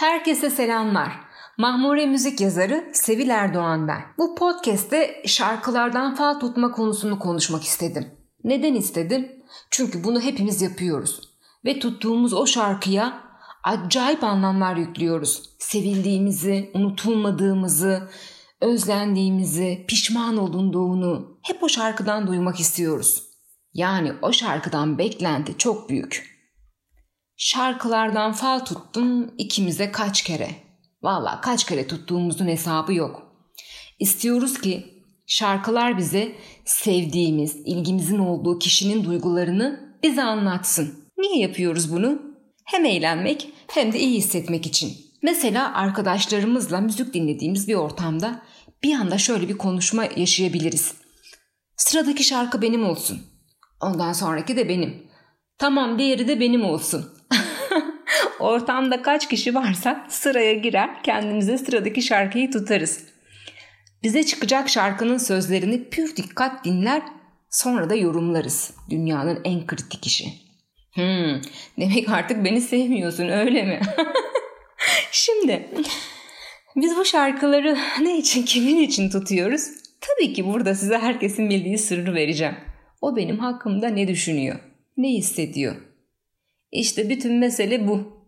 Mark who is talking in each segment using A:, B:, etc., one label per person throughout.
A: Herkese selamlar. Mahmure müzik yazarı Sevil Erdoğan ben. Bu podcast'te şarkılardan fal tutma konusunu konuşmak istedim. Neden istedim? Çünkü bunu hepimiz yapıyoruz. Ve tuttuğumuz o şarkıya acayip anlamlar yüklüyoruz. Sevildiğimizi, unutulmadığımızı, özlendiğimizi, pişman olunduğunu hep o şarkıdan duymak istiyoruz. Yani o şarkıdan beklenti çok büyük. Şarkılardan fal tuttum ikimize kaç kere. Valla kaç kere tuttuğumuzun hesabı yok. İstiyoruz ki şarkılar bize sevdiğimiz, ilgimizin olduğu kişinin duygularını bize anlatsın. Niye yapıyoruz bunu? Hem eğlenmek hem de iyi hissetmek için. Mesela arkadaşlarımızla müzik dinlediğimiz bir ortamda bir anda şöyle bir konuşma yaşayabiliriz. Sıradaki şarkı benim olsun. Ondan sonraki de benim. Tamam diğeri de benim olsun. Ortamda kaç kişi varsa sıraya girer kendimize sıradaki şarkıyı tutarız. Bize çıkacak şarkının sözlerini pür dikkat dinler sonra da yorumlarız. Dünyanın en kritik işi. Hmm, demek artık beni sevmiyorsun öyle mi? Şimdi biz bu şarkıları ne için kimin için tutuyoruz? Tabii ki burada size herkesin bildiği sırrı vereceğim. O benim hakkımda ne düşünüyor? Ne hissediyor? İşte bütün mesele bu.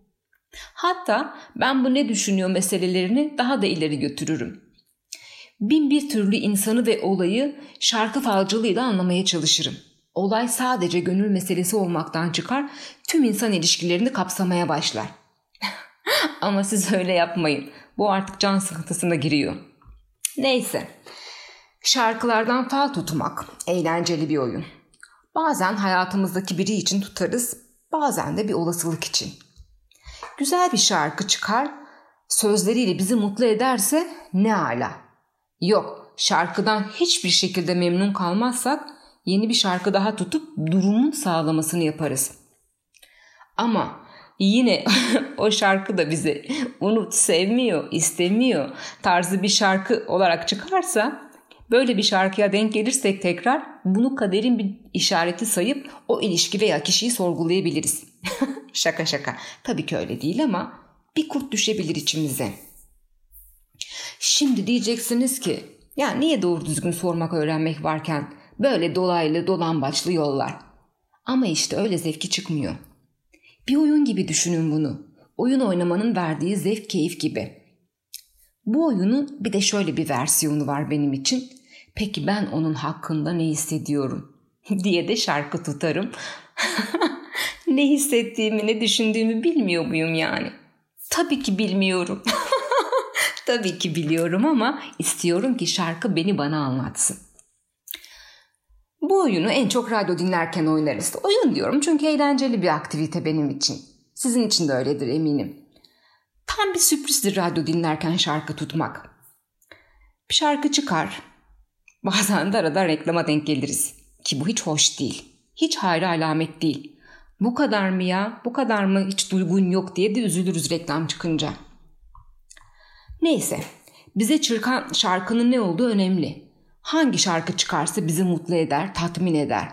A: Hatta ben bu ne düşünüyor meselelerini daha da ileri götürürüm. Bin bir türlü insanı ve olayı şarkı falcılığıyla anlamaya çalışırım. Olay sadece gönül meselesi olmaktan çıkar, tüm insan ilişkilerini kapsamaya başlar. Ama siz öyle yapmayın. Bu artık can sıkıntısına giriyor. Neyse. Şarkılardan fal tutmak eğlenceli bir oyun. Bazen hayatımızdaki biri için tutarız, bazen de bir olasılık için. Güzel bir şarkı çıkar, sözleriyle bizi mutlu ederse ne ala. Yok, şarkıdan hiçbir şekilde memnun kalmazsak yeni bir şarkı daha tutup durumun sağlamasını yaparız. Ama yine o şarkı da bizi unut, sevmiyor, istemiyor tarzı bir şarkı olarak çıkarsa böyle bir şarkıya denk gelirsek tekrar bunu kaderin bir işareti sayıp o ilişki veya kişiyi sorgulayabiliriz. şaka şaka. Tabii ki öyle değil ama bir kurt düşebilir içimize. Şimdi diyeceksiniz ki ya niye doğru düzgün sormak öğrenmek varken böyle dolaylı dolambaçlı yollar. Ama işte öyle zevki çıkmıyor. Bir oyun gibi düşünün bunu. Oyun oynamanın verdiği zevk keyif gibi. Bu oyunun bir de şöyle bir versiyonu var benim için. Peki ben onun hakkında ne hissediyorum? diye de şarkı tutarım. ne hissettiğimi, ne düşündüğümü bilmiyor muyum yani? Tabii ki bilmiyorum. Tabii ki biliyorum ama istiyorum ki şarkı beni bana anlatsın. Bu oyunu en çok radyo dinlerken oynarız. Oyun diyorum çünkü eğlenceli bir aktivite benim için. Sizin için de öyledir eminim. Tam bir sürprizdir radyo dinlerken şarkı tutmak. Bir şarkı çıkar. Bazen de arada reklama denk geliriz. Ki bu hiç hoş değil. Hiç hayra alamet değil. Bu kadar mı ya? Bu kadar mı hiç duygun yok diye de üzülürüz reklam çıkınca. Neyse. Bize çırkan şarkının ne olduğu önemli. Hangi şarkı çıkarsa bizi mutlu eder, tatmin eder.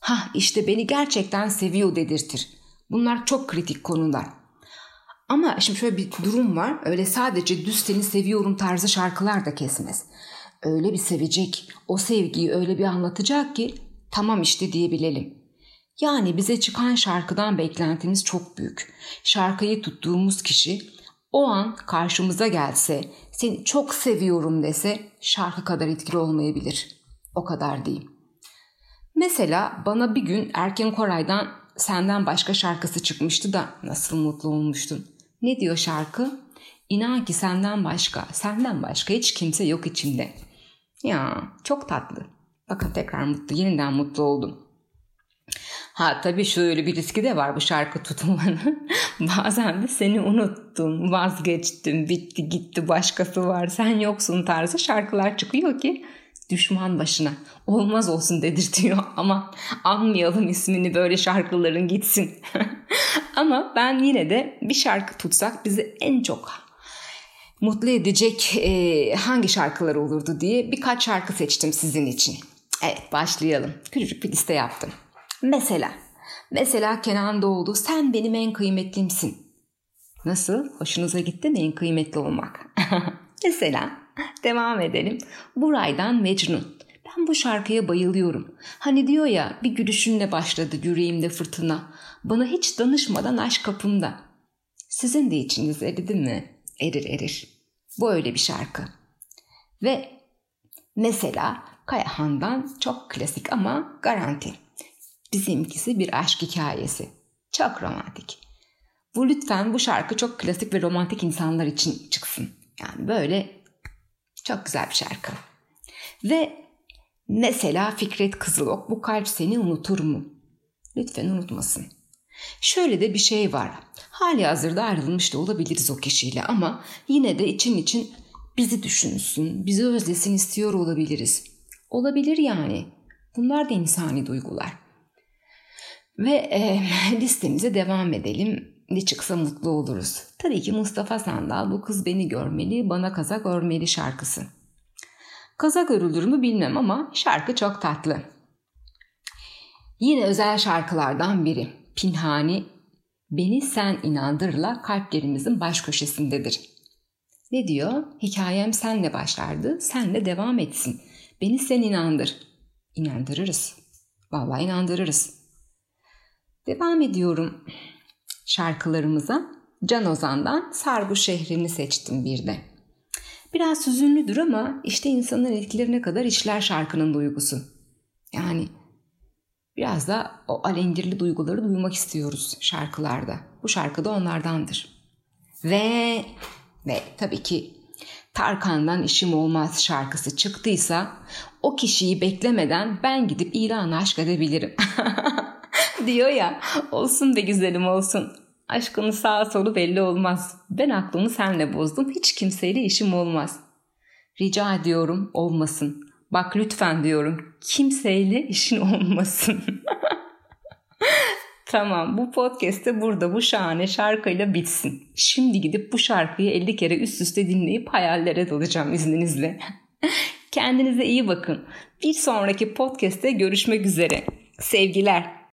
A: Ha işte beni gerçekten seviyor dedirtir. Bunlar çok kritik konular. Ama şimdi şöyle bir durum var. Öyle sadece düz seni seviyorum tarzı şarkılar da kesmez. Öyle bir sevecek, o sevgiyi öyle bir anlatacak ki tamam işte diyebilelim. Yani bize çıkan şarkıdan beklentimiz çok büyük. Şarkıyı tuttuğumuz kişi o an karşımıza gelse, seni çok seviyorum dese şarkı kadar etkili olmayabilir. O kadar değil. Mesela bana bir gün Erken Koray'dan Senden Başka şarkısı çıkmıştı da nasıl mutlu olmuştum. Ne diyor şarkı? İnan ki senden başka, senden başka hiç kimse yok içimde. Ya çok tatlı. Bakın tekrar mutlu, yeniden mutlu oldum. Ha tabii şöyle bir riski de var bu şarkı tutulmanın. Bazen de seni unuttum, vazgeçtim, bitti gitti başkası var, sen yoksun tarzı şarkılar çıkıyor ki düşman başına olmaz olsun dedirtiyor ama anmayalım ismini böyle şarkıların gitsin. ama ben yine de bir şarkı tutsak bizi en çok mutlu edecek e, hangi şarkılar olurdu diye birkaç şarkı seçtim sizin için. Evet başlayalım. Küçücük bir liste yaptım. Mesela, mesela Kenan Doğulu sen benim en kıymetlimsin. Nasıl? Hoşunuza gitti mi en kıymetli olmak? Mesela devam edelim. Buray'dan Mecnun. Ben bu şarkıya bayılıyorum. Hani diyor ya bir gülüşünle başladı yüreğimde fırtına. Bana hiç danışmadan aşk kapımda. Sizin de içiniz eridi mi? Erir erir. Bu öyle bir şarkı. Ve mesela Kayahan'dan çok klasik ama garanti. Bizimkisi bir aşk hikayesi. Çok romantik. Bu lütfen bu şarkı çok klasik ve romantik insanlar için çıksın. Yani böyle çok güzel bir şarkı. Ve mesela Fikret Kızılok bu kalp seni unutur mu? Lütfen unutmasın. Şöyle de bir şey var. Hali hazırda ayrılmış da olabiliriz o kişiyle ama yine de için için bizi düşünsün, bizi özlesin istiyor olabiliriz. Olabilir yani. Bunlar da insani duygular. Ve e, listemize devam edelim. Ne çıksa mutlu oluruz. Tabii ki Mustafa Sandal bu kız beni görmeli, bana kazak örmeli şarkısı. Kazak örülür mü bilmem ama şarkı çok tatlı. Yine özel şarkılardan biri. Pinhani Beni Sen inandırla kalplerimizin baş köşesindedir. Ne diyor? Hikayem senle başlardı, senle devam etsin. Beni sen inandır. İnandırırız. Vallahi inandırırız. Devam ediyorum şarkılarımıza. Can Ozan'dan Sarbu şehrini seçtim bir de. Biraz hüzünlüdür ama işte insanın etkilerine kadar işler şarkının duygusu. Yani biraz da o alengirli duyguları duymak istiyoruz şarkılarda. Bu şarkı da onlardandır. Ve ve tabii ki Tarkan'dan işim olmaz şarkısı çıktıysa o kişiyi beklemeden ben gidip ilan aşk edebilirim. Diyor ya olsun be güzelim olsun. Aşkının sağ solu belli olmaz. Ben aklımı senle bozdum. Hiç kimseyle işim olmaz. Rica ediyorum olmasın. Bak lütfen diyorum. Kimseyle işin olmasın. tamam bu podcast de burada bu şahane şarkıyla bitsin. Şimdi gidip bu şarkıyı 50 kere üst üste dinleyip hayallere dalacağım izninizle. Kendinize iyi bakın. Bir sonraki podcast'te görüşmek üzere. Sevgiler.